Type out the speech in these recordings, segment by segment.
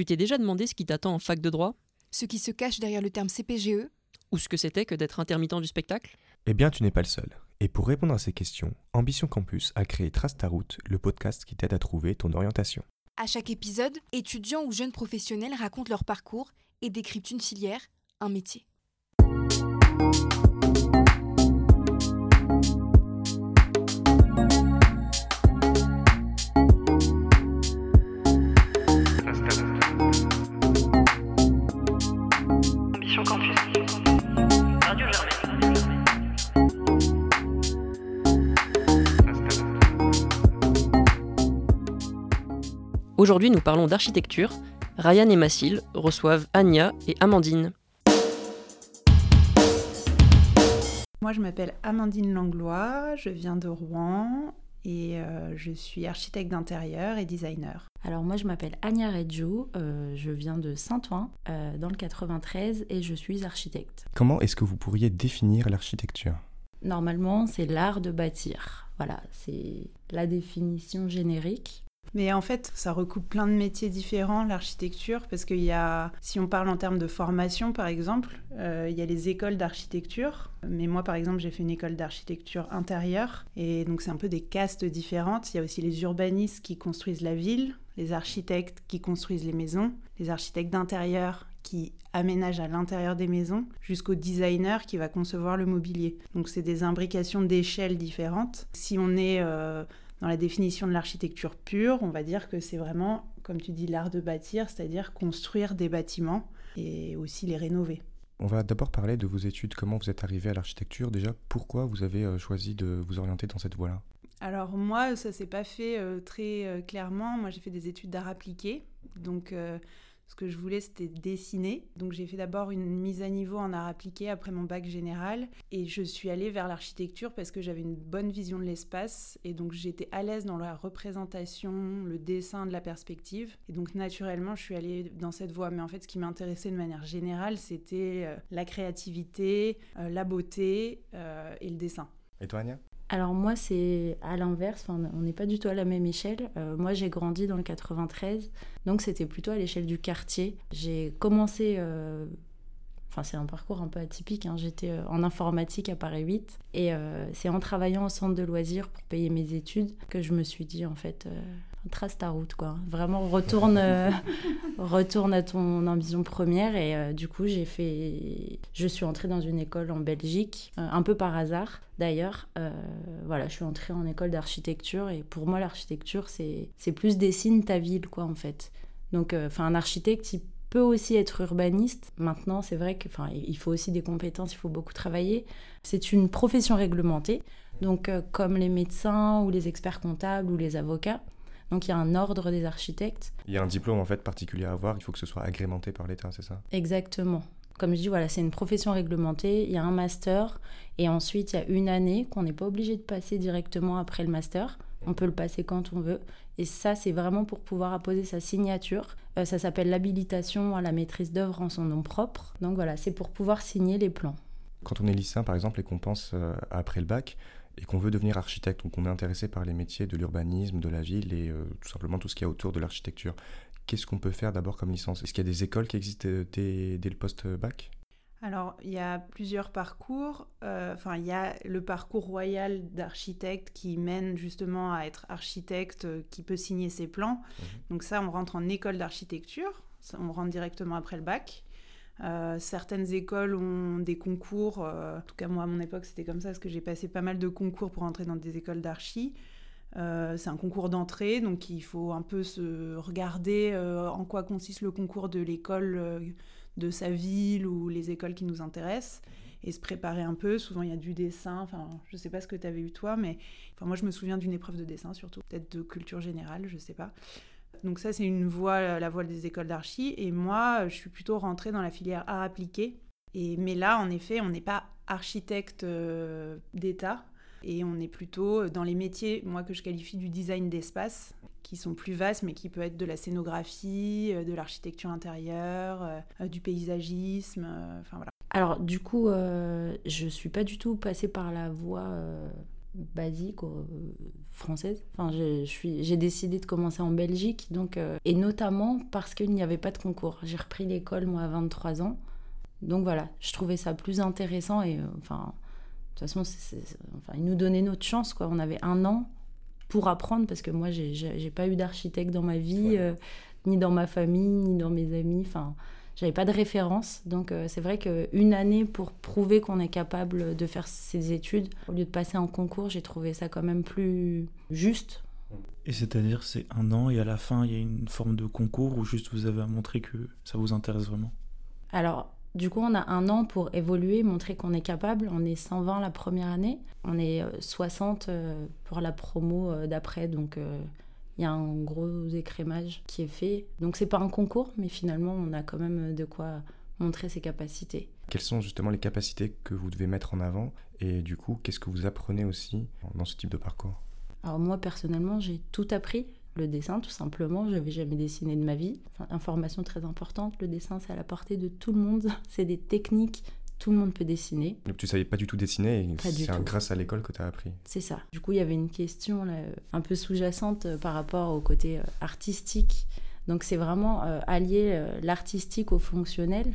Tu t'es déjà demandé ce qui t'attend en fac de droit? Ce qui se cache derrière le terme CPGE Ou ce que c'était que d'être intermittent du spectacle? Eh bien, tu n'es pas le seul. Et pour répondre à ces questions, Ambition Campus a créé Trace ta route, le podcast qui t'aide à trouver ton orientation. À chaque épisode, étudiants ou jeunes professionnels racontent leur parcours et décryptent une filière, un métier. Aujourd'hui, nous parlons d'architecture. Ryan et Massil reçoivent Anya et Amandine. Moi, je m'appelle Amandine Langlois, je viens de Rouen et euh, je suis architecte d'intérieur et designer. Alors moi je m'appelle Anya Reggio, euh, je viens de Saint-Ouen euh, dans le 93 et je suis architecte. Comment est-ce que vous pourriez définir l'architecture? Normalement c'est l'art de bâtir, voilà, c'est la définition générique. Mais en fait, ça recoupe plein de métiers différents, l'architecture, parce qu'il y a, si on parle en termes de formation par exemple, euh, il y a les écoles d'architecture. Mais moi par exemple, j'ai fait une école d'architecture intérieure, et donc c'est un peu des castes différentes. Il y a aussi les urbanistes qui construisent la ville, les architectes qui construisent les maisons, les architectes d'intérieur qui aménagent à l'intérieur des maisons, jusqu'au designer qui va concevoir le mobilier. Donc c'est des imbrications d'échelles différentes. Si on est euh, dans la définition de l'architecture pure, on va dire que c'est vraiment, comme tu dis, l'art de bâtir, c'est-à-dire construire des bâtiments et aussi les rénover. On va d'abord parler de vos études, comment vous êtes arrivé à l'architecture? Déjà, pourquoi vous avez euh, choisi de vous orienter dans cette voie-là? Alors moi, ça s'est pas fait euh, très euh, clairement. Moi, j'ai fait des études d'art appliqué, donc euh, ce que je voulais, c'était dessiner. Donc j'ai fait d'abord une mise à niveau en art appliqué après mon bac général, et je suis allée vers l'architecture parce que j'avais une bonne vision de l'espace, et donc j'étais à l'aise dans la représentation, le dessin de la perspective, et donc naturellement, je suis allée dans cette voie. Mais en fait, ce qui m'intéressait de manière générale, c'était euh, la créativité, euh, la beauté euh, et le dessin. Et toi, Anya? Alors moi c'est à l'inverse, on n'est pas du tout à la même échelle. Euh, moi j'ai grandi dans le 93, donc c'était plutôt à l'échelle du quartier. J'ai commencé... euh, Enfin, c'est un parcours un peu atypique. hein. J'étais euh, en informatique à Paris 8 et c'est en travaillant au centre de loisirs pour payer mes études que je me suis dit en fait trace ta route quoi. Vraiment retourne euh, retourne à ton ambition première et euh, du coup j'ai fait je suis entrée dans une école en Belgique euh, un peu par hasard d'ailleurs. Voilà, je suis entrée en école d'architecture et pour moi l'architecture c'est plus dessine ta ville quoi en fait. Donc enfin un architecte il peut aussi être urbaniste. Maintenant, c'est vrai qu'il il faut aussi des compétences, il faut beaucoup travailler. C'est une profession réglementée, donc comme les médecins ou les experts comptables ou les avocats. Donc il y a un ordre des architectes. Il y a un diplôme en fait particulier à avoir, il faut que ce soit agrémenté par l'État, c'est ça? Exactement. Comme je dis, voilà, c'est une profession réglementée. Il y a un master et ensuite il y a une année qu'on n'est pas obligé de passer directement après le master. On peut le passer quand on veut. Et ça, c'est vraiment pour pouvoir apposer sa signature. Euh, ça s'appelle l'habilitation à la maîtrise d'œuvre en son nom propre. Donc voilà, c'est pour pouvoir signer les plans. Quand on est lycéen par exemple et qu'on pense euh, après le bac et qu'on veut devenir architecte, donc on est intéressé par les métiers de l'urbanisme, de la ville et euh, tout simplement tout ce qu'il y a autour de l'architecture, qu'est-ce qu'on peut faire d'abord comme licence? Est-ce qu'il y a des écoles qui existent euh, dès, dès le post-bac? Alors, il y a plusieurs parcours. Euh, Enfin, il y a le parcours royal d'architecte qui mène justement à être architecte, qui peut signer ses plans. Donc ça, on rentre en école d'architecture. On rentre directement après le bac. Euh, certaines écoles ont des concours. euh, en tout cas, moi, à mon époque, c'était comme ça, parce que j'ai passé pas mal de concours pour entrer dans des écoles d'archi. Euh, c'est un concours d'entrée, donc il faut un peu se regarder en quoi consiste le concours de l'école de sa ville ou les écoles qui nous intéressent et se préparer un peu. Souvent, il y a du dessin. Enfin, je sais pas ce que tu avais eu toi, mais moi, je me souviens d'une épreuve de dessin surtout, peut-être de culture générale, je sais pas. Donc ça, c'est une voie, la voie des écoles d'archi. Et moi, je suis plutôt rentrée dans la filière art appliqué. Et, mais là, en effet, on n'est pas architecte euh, d'État. Et on est plutôt dans les métiers, moi, que je qualifie du design d'espace, qui sont plus vastes, mais qui peut être de la scénographie, euh, de l'architecture intérieure, euh, du paysagisme, euh, enfin voilà. Alors du coup, euh, je suis pas du tout passée par la voie euh, basique euh, française. Enfin, j'ai décidé de commencer en Belgique, donc, euh, et notamment parce qu'il n'y avait pas de concours. J'ai repris l'école, moi, à 23 ans. Donc voilà, je trouvais ça plus intéressant et euh, enfin, de toute façon, c'est- enfin, ils nous donnaient notre chance, quoi. On avait un an pour apprendre parce que moi, j'ai, pas eu d'architecte dans ma vie, Ouais. ni dans ma famille, ni dans mes amis. Enfin, j'avais pas de référence. Donc euh, c'est vrai qu'une année pour prouver qu'on est capable de faire ces études, au lieu de passer en concours, j'ai trouvé ça quand même plus juste. Et c'est-à-dire, c'est un an et à la fin, il y a une forme de concours où juste vous avez à montrer que ça vous intéresse vraiment? Alors, du coup, on a un an pour évoluer, montrer qu'on est capable. On est 120 la première année, on est euh, 60 euh, pour la promo euh, d'après. Donc, euh, il y a un gros écrémage qui est fait. Donc, c'est pas un concours, mais finalement, on a quand même de quoi montrer ses capacités. Quelles sont justement les capacités que vous devez mettre en avant Et du coup, qu'est-ce que vous apprenez aussi dans ce type de parcours? Alors moi personnellement, j'ai tout appris. Le dessin, tout simplement, j'avais jamais dessiné de ma vie. Enfin, information très importante, le dessin, c'est à la portée de tout le monde. C'est des techniques, tout le monde peut dessiner. Donc tu savais pas du tout dessiner et c'est grâce à l'école que tu as appris. C'est ça. Du coup, il y avait une question là, un peu sous-jacente euh, par rapport au côté euh, artistique. Donc c'est vraiment euh, allier l'artistique au fonctionnel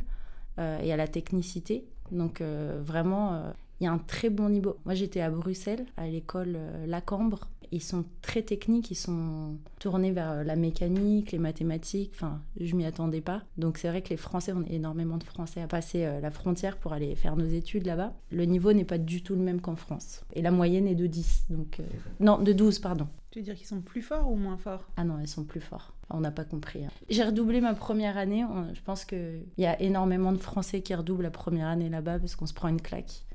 euh, et à la technicité. Donc euh, vraiment, il y a un très bon niveau. Moi, j'étais à Bruxelles, à l'école Lacambre. Ils sont très techniques, ils sont tournés vers la mécanique, les mathématiques. Enfin, je m'y attendais pas. Donc c'est vrai que les Français, on a énormément de Français à passer euh, la frontière pour aller faire nos études là-bas. Le niveau n'est pas du tout le même qu'en France. Et la moyenne est de 10. Donc, euh, Non, de 12, pardon. Tu veux dire qu'ils sont plus forts ou moins forts? Ah non, ils sont plus forts. On n'a pas compris. hein. J'ai redoublé ma première année. Je pense qu'il y a énormément de Français qui redoublent la première année là-bas parce qu'on se prend une claque.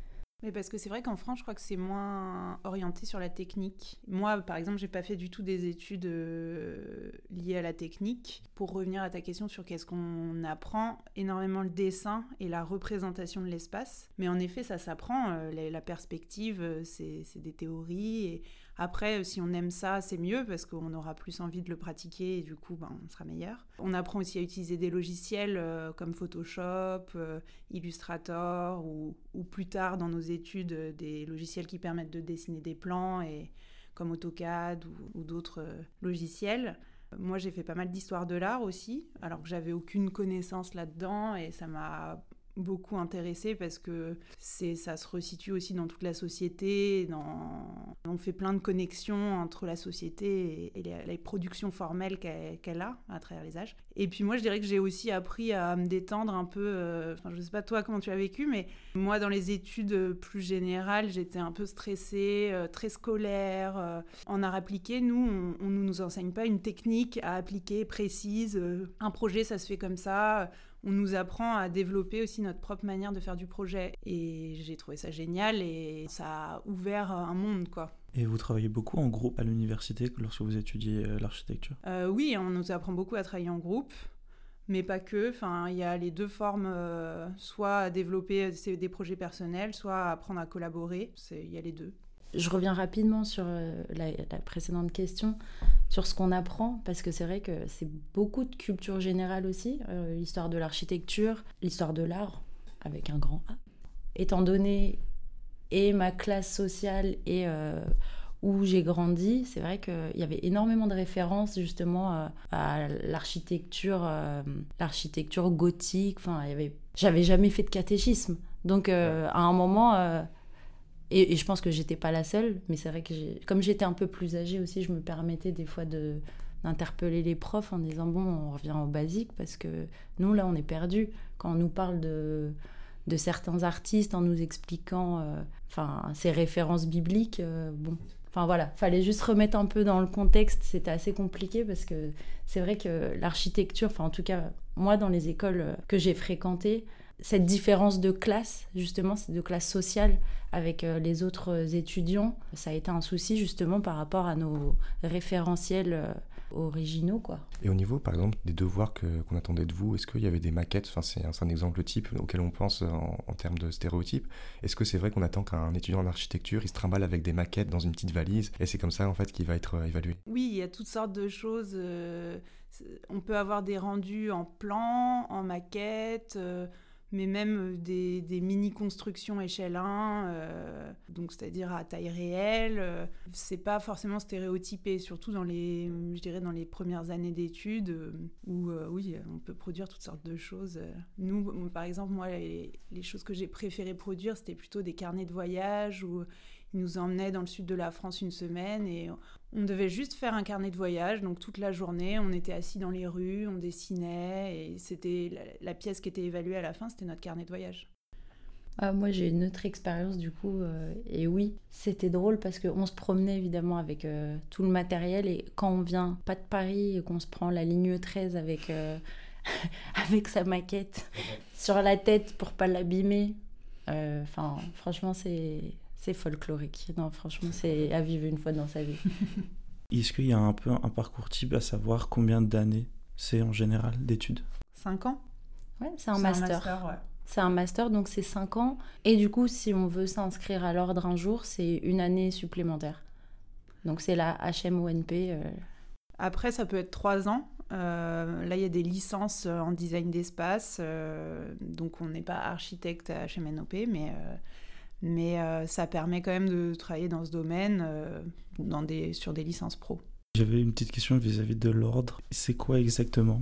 Mais parce que c'est vrai qu'en France, je crois que c'est moins orienté sur la technique. Moi, par exemple, j'ai pas fait du tout des études euh, liées à la technique. Pour revenir à ta question sur qu'est-ce qu'on apprend, énormément le dessin et la représentation de l'espace. Mais en effet, ça s'apprend. euh, la, perspective, euh, c'est des théories. Et après, si on aime ça, c'est mieux parce qu'on aura plus envie de le pratiquer et du coup, ben, on sera meilleur. On apprend aussi à utiliser des logiciels comme Photoshop, Illustrator ou, ou plus tard dans nos études euh, des logiciels qui permettent de dessiner des plans et comme AutoCAD ou, ou d'autres euh, logiciels. Moi, j'ai fait pas mal d'histoire de l'art aussi, alors que j'avais aucune connaissance là-dedans et ça m'a beaucoup intéressée parce que c'est ça se resitue aussi dans toute la société dans on fait plein de connexions entre la société et, les, productions formelles qu'elle a à travers les âges et puis moi je dirais que j'ai aussi appris à me détendre un peu euh, enfin je sais pas toi comment tu as vécu mais moi dans les études plus générales j'étais un peu stressée euh, très scolaire euh. en art appliqué nous on, on ne nous enseigne pas une technique à appliquer précise euh, un projet ça se fait comme ça on nous apprend à développer aussi notre propre manière de faire du projet. Et j'ai trouvé ça génial et ça a ouvert un monde, quoi. Et vous travaillez beaucoup en groupe à l'université lorsque vous étudiez euh, l'architecture? Euh, oui, on nous apprend beaucoup à travailler en groupe, mais pas que. Enfin, il y a les deux formes, euh, soit à développer des projets personnels, soit à apprendre à collaborer. Il y a les deux. Je reviens rapidement sur euh, la, la précédente question, sur ce qu'on apprend, parce que c'est vrai que c'est beaucoup de culture générale aussi, euh, l'histoire de l'architecture, l'histoire de l'art, avec un grand A. Étant donné et ma classe sociale et euh, où j'ai grandi, c'est vrai qu'il y avait énormément de références justement euh, à l'architecture, l'architecture gothique. Enfin, il y avait, j'avais jamais fait de catéchisme, donc à un moment. Et, je pense que j'étais pas la seule, mais c'est vrai que comme j'étais un peu plus âgée aussi, je me permettais des fois d'interpeller les profs en disant bon, on revient au basique parce que nous là, on est perdus quand on nous parle de de certains artistes en nous expliquant euh, enfin ces références bibliques. euh, bon, enfin voilà, fallait juste remettre un peu dans le contexte. C'était assez compliqué parce que c'est vrai que l'architecture, enfin en tout cas moi dans les écoles euh, que j'ai fréquentées, cette différence de classe, justement, c'est de classe sociale avec euh, les autres étudiants, ça a été un souci justement par rapport à nos référentiels euh, originaux, quoi. Et au niveau, par exemple, des devoirs que- qu'on attendait de vous, est-ce qu'il y avait des maquettes? Enfin, c'est un, exemple type auquel on pense en, en termes de stéréotypes. Est-ce que c'est vrai qu'on attend qu'un étudiant en architecture, il se trimballe avec des maquettes dans une petite valise et c'est comme ça, en fait, qu'il va être euh, évalué? Oui, il y a toutes sortes de choses. euh, on peut avoir des rendus en plan, en maquette, euh, mais même euh, des, mini-constructions échelle 1, euh, donc c'est-à-dire à taille réelle. euh, c'est pas forcément stéréotypé, surtout dans les, je dirais, dans les premières années d'études, euh, où oui, on peut produire toutes sortes de choses. Nous, par exemple, moi, les, choses que j'ai préféré produire, c'était plutôt des carnets de voyage ils nous emmenaient dans le sud de la France une semaine et on devait juste faire un carnet de voyage, donc toute la journée, on était assis dans les rues, on dessinait, et c'était la, la pièce qui était évaluée à la fin, c'était notre carnet de voyage. Ah, moi, j'ai une autre expérience du coup. euh, et oui, c'était drôle parce qu'on se promenait évidemment avec euh, tout le matériel. Et quand on vient pas de Paris et qu'on se prend la ligne 13 avec, euh, avec sa maquette sur la tête pour pas l'abîmer, euh, enfin, franchement, c'est. C'est folklorique. Non, franchement, c'est à vivre une fois dans sa vie. Est-ce qu'il y a un peu un parcours type à savoir combien d'années c'est en général d'études? 5 ans? Ouais, c'est un master. ouais. C'est un master, donc c'est 5 ans. Et du coup, si on veut s'inscrire à l'ordre un jour, c'est une année supplémentaire. Donc c'est la HMONP. euh, Après, ça peut être 3 ans. Euh, là, il y a des licences euh, en design d'espace, euh, donc on n'est pas architecte à HMNOP, mais, euh, mais euh, ça permet quand même de travailler dans ce domaine euh, dans des, sur des licences pro. J'avais une petite question vis-à-vis de l'ordre. C'est quoi exactement?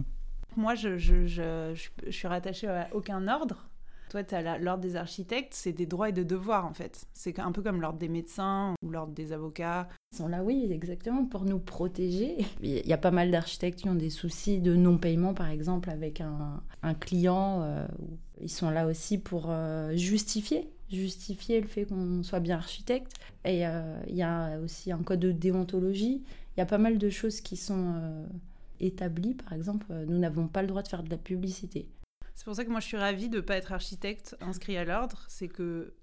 Moi, je, je, je, je- je suis rattachée à aucun ordre. Toi, tu as l'ordre des architectes, c'est des droits et des devoirs en fait. C'est un peu comme l'ordre des médecins ou l'ordre des avocats. Ils sont là, oui, exactement, pour nous protéger. Il y a pas mal d'architectes qui ont des soucis de non-paiement, par exemple, avec un, un client. euh, ils sont là aussi pour euh, justifier, justifier le fait qu'on soit bien architecte. Et euh, il y a aussi un code de déontologie. Il y a pas mal de choses qui sont euh, établies. Par exemple, euh, nous n'avons pas le droit de faire de la publicité. C'est pour ça que moi, je suis ravie de ne pas être architecte inscrit à l'ordre. C'est que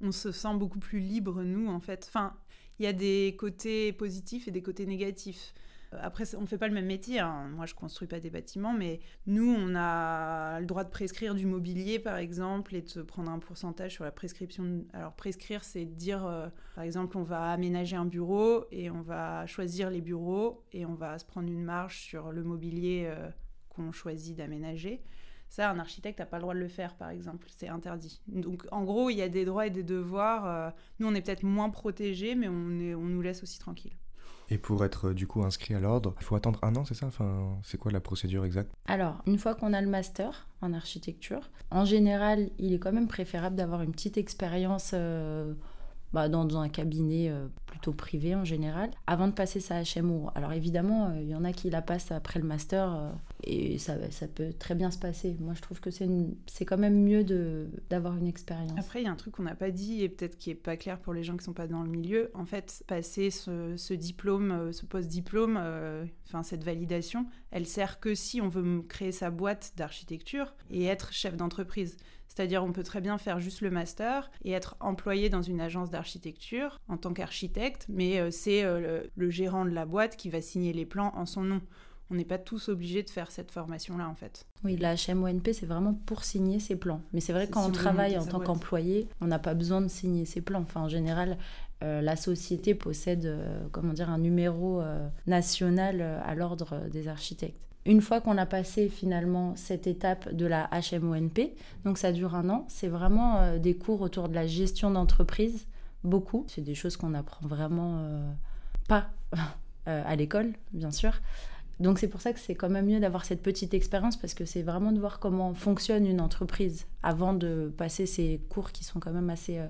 on se sent beaucoup plus libre, nous, en fait. Enfin, il y a des côtés positifs et des côtés négatifs. Après, on ne fait pas le même métier. hein. Moi, je construis pas des bâtiments, mais nous, on a le droit de prescrire du mobilier, par exemple, et de prendre un pourcentage sur la prescription. Alors, prescrire, c'est dire, euh, par exemple, on va aménager un bureau et on va choisir les bureaux et on va se prendre une marge sur le mobilier euh, qu'on choisit d'aménager. Ça, un architecte n'a pas le droit de le faire, par exemple. C'est interdit. Donc, en gros, il y a des droits et des devoirs. euh, nous, on est peut-être moins protégés, mais on, est, on nous laisse aussi tranquille. Et pour être du coup inscrit à l'ordre, il faut attendre un an, c'est ça? Enfin, C'est quoi la procédure exacte? Alors, une fois qu'on a le master en architecture, en général, il est quand même préférable d'avoir une petite expérience euh, bah, dans un cabinet euh, plutôt privé en général, avant de passer sa HMO. Alors évidemment, euh, il y en a qui la passent après le master euh, et ça, ça peut très bien se passer. Moi, je trouve que c'est quand même mieux d'avoir une expérience. Après, il y a un truc qu'on n'a pas dit et peut-être qui est pas clair pour les gens qui sont pas dans le milieu. En fait, passer ce, ce diplôme, ce post-diplôme, enfin cette validation, elle sert que si on veut créer sa boîte d'architecture et être chef d'entreprise. C'est-à-dire, on peut très bien faire juste le master et être employé dans une agence d'architecture en tant qu'architecte, mais euh, c'est euh, le, le gérant de la boîte qui va signer les plans en son nom. On n'est pas tous obligés de faire cette formation-là, en fait. Oui, la HMONP, c'est vraiment pour signer ses plans. Mais c'est vrai quand on travaille en tant qu'employé, on n'a pas besoin de signer ses plans. Enfin, en général, euh, la société possède, euh, comment dire, un numéro euh, national à l'ordre des architectes. Une fois qu'on a passé finalement cette étape de la HMONP, donc ça dure un an, c'est vraiment euh, des cours autour de la gestion d'entreprise, beaucoup. C'est des choses qu'on apprend vraiment euh, pas euh, à l'école, bien sûr. Donc c'est pour ça que c'est quand même mieux d'avoir cette petite expérience parce que c'est vraiment de voir comment fonctionne une entreprise avant de passer ces cours qui sont quand même assez... euh,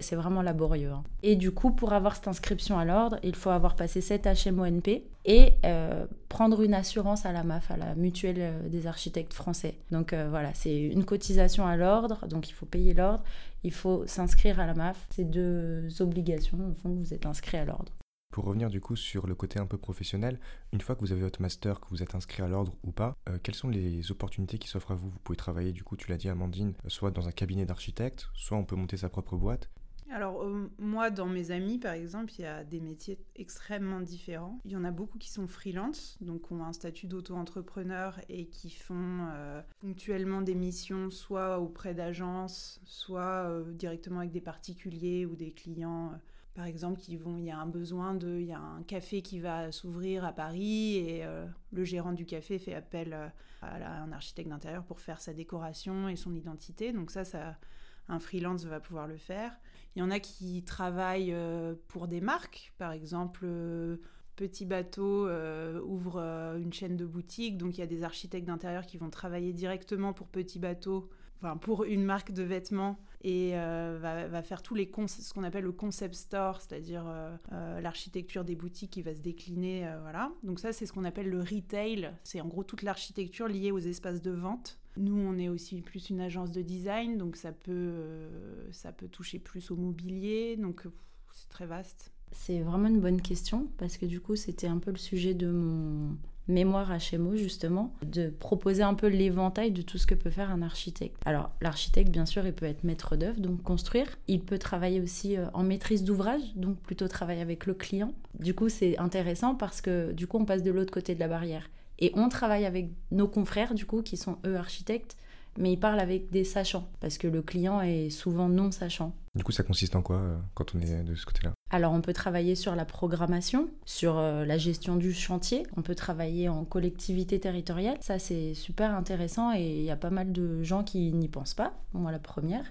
c'est vraiment laborieux. hein. Et du coup, pour avoir cette inscription à l'ordre, il faut avoir passé cette HMONP et euh, prendre une assurance à la MAF, à la mutuelle euh, des architectes français. Donc voilà, c'est une cotisation à l'ordre, donc il faut payer l'ordre, il faut s'inscrire à la MAF. C'est deux obligations, au fond, vous êtes inscrit à l'ordre. Pour revenir du coup sur le côté un peu professionnel, une fois que vous avez votre master, que vous êtes inscrit à l'ordre ou pas, euh, quelles sont les opportunités qui s'offrent à vous? Vous pouvez travailler, du coup, tu l'as dit Amandine, euh, soit dans un cabinet d'architecte, soit on peut monter sa propre boîte. Alors, euh, moi, dans mes amis, par exemple, il y a des métiers extrêmement différents. Il y en a beaucoup qui sont freelance, donc ont un statut d'auto-entrepreneur et qui font ponctuellement des missions, soit auprès d'agences, soit directement avec des particuliers ou des clients par exemple, ils vont, il y a un besoin de, il y a un café qui va s'ouvrir à Paris et euh, le gérant du café fait appel euh, à, un architecte d'intérieur pour faire sa décoration et son identité. Donc ça, ça, un freelance va pouvoir le faire. Il y en a qui travaillent euh, pour des marques, par exemple. Petit Bateau ouvre une chaîne de boutiques, donc il y a des architectes d'intérieur qui vont travailler directement pour Petit Bateau enfin, pour une marque de vêtements et euh, va, faire tous les ce qu'on appelle le concept store, c'est-à-dire euh, euh, l'architecture des boutiques qui va se décliner, voilà. Donc ça, c'est ce qu'on appelle le retail. C'est en gros toute l'architecture liée aux espaces de vente. Nous, on est aussi plus une agence de design, donc ça peut, ça peut toucher plus au mobilier, donc c'est très vaste. C'est vraiment une bonne question parce que du coup, c'était un peu le sujet de mon mémoire HMO justement, de proposer un peu l'éventail de tout ce que peut faire un architecte. Alors l'architecte bien sûr il peut être maître d'œuvre, donc construire. Il peut travailler aussi euh, en maîtrise d'ouvrage, donc plutôt travailler avec le client. Du coup c'est intéressant parce que du coup on passe de l'autre côté de la barrière. Et on travaille avec nos confrères du coup qui sont eux architectes mais ils parlent avec des sachants, parce que le client est souvent non sachant. Du coup, ça consiste en quoi euh, quand on est de ce côté-là? Alors, on peut travailler sur la programmation, sur euh, la gestion du chantier, on peut travailler en collectivité territoriale. Ça, c'est super intéressant et il y a pas mal de gens qui n'y pensent pas. Moi, la première.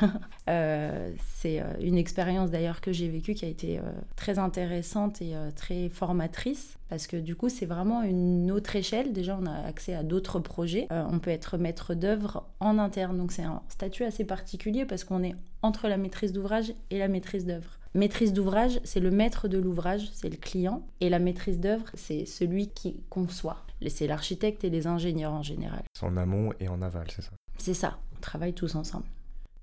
Euh, c'est une expérience d'ailleurs que j'ai vécue qui a été très intéressante et très formatrice parce que du coup, c'est vraiment une autre échelle. Déjà, on a accès à d'autres projets. on peut être maître d'œuvre en interne, donc c'est un statut assez particulier parce qu'on est entre la maîtrise d'ouvrage et la maîtrise d'œuvre. Maîtrise d'ouvrage, c'est le maître de l'ouvrage, c'est le client, et la maîtrise d'œuvre, c'est celui qui conçoit. C'est l'architecte et les ingénieurs en général. C'est en amont et en aval, c'est ça C'est ça, on travaille tous ensemble.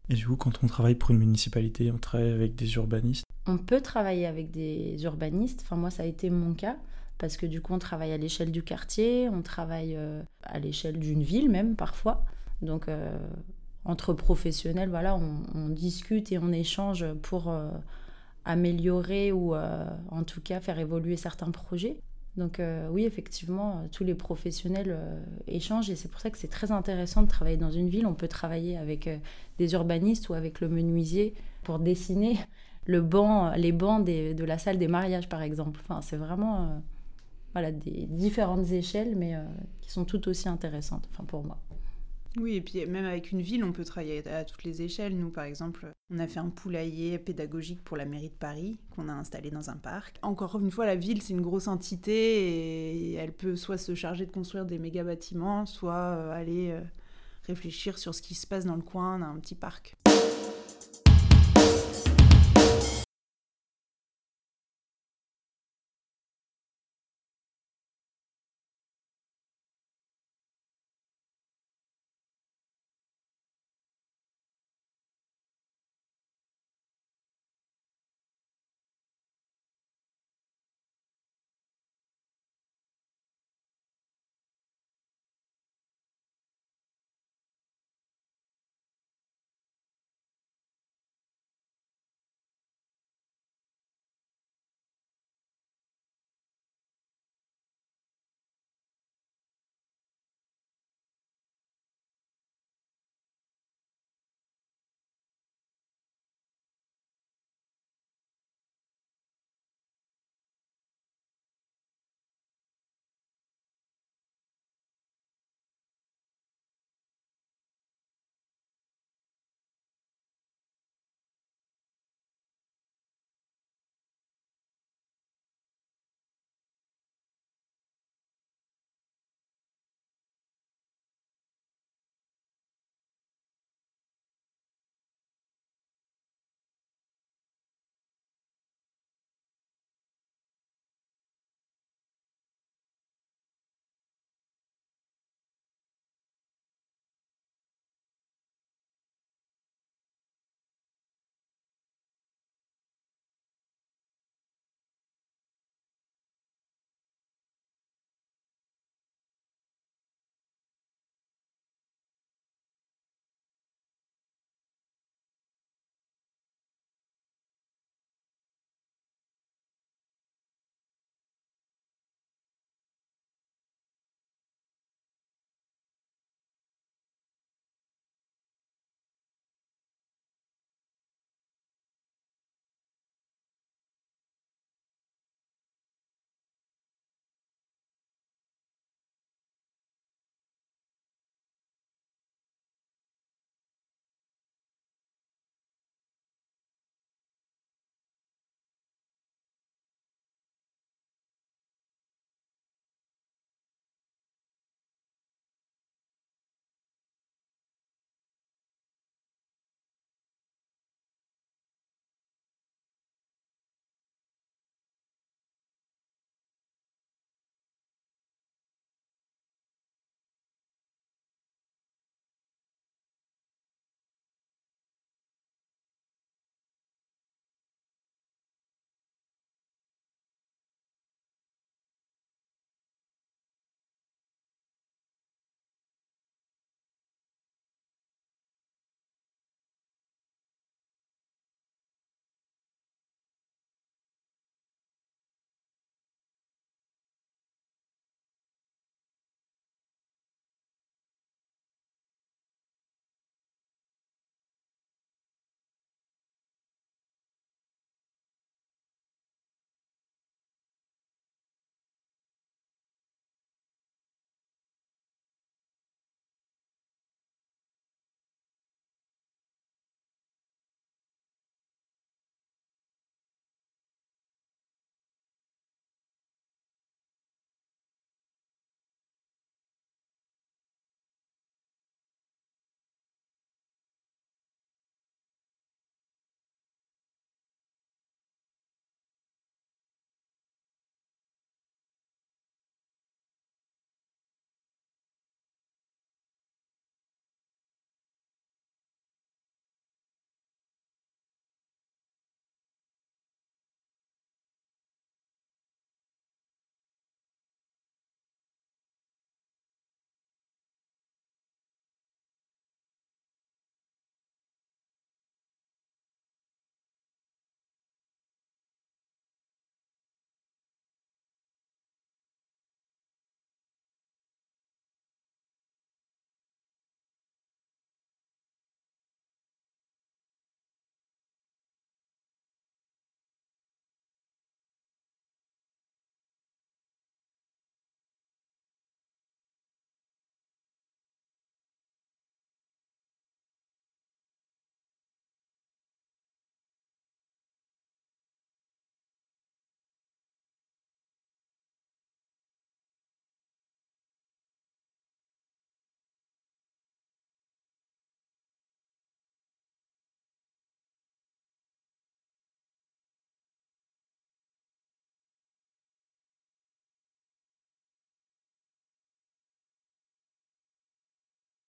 Et du coup, quand on travaille pour une municipalité, on travaille avec des urbanistes? On peut travailler avec des urbanistes, enfin moi ça a été mon cas, parce que du coup on travaille à l'échelle du quartier, on travaille euh, à l'échelle d'une ville même parfois. Donc euh, entre professionnels, voilà, on, discute et on échange pour euh, améliorer ou euh, en tout cas faire évoluer certains projets. Donc euh, oui, effectivement, tous les professionnels échangent et c'est pour ça que c'est très intéressant de travailler dans une ville. On peut travailler avec des urbanistes ou avec le menuisier pour dessiner le banc, les bancs de la salle des mariages, par exemple. Enfin, c'est vraiment voilà, des différentes échelles, mais qui sont toutes aussi intéressantes, enfin, pour moi. Oui, et puis même avec une ville, on peut travailler à toutes les échelles. Nous, par exemple, on a fait un poulailler pédagogique pour la mairie de Paris qu'on a installé dans un parc. Encore une fois, la ville, c'est une grosse entité et elle peut soit se charger de construire des méga bâtiments, soit euh, aller euh, réfléchir sur ce qui se passe dans le coin d'un petit parc.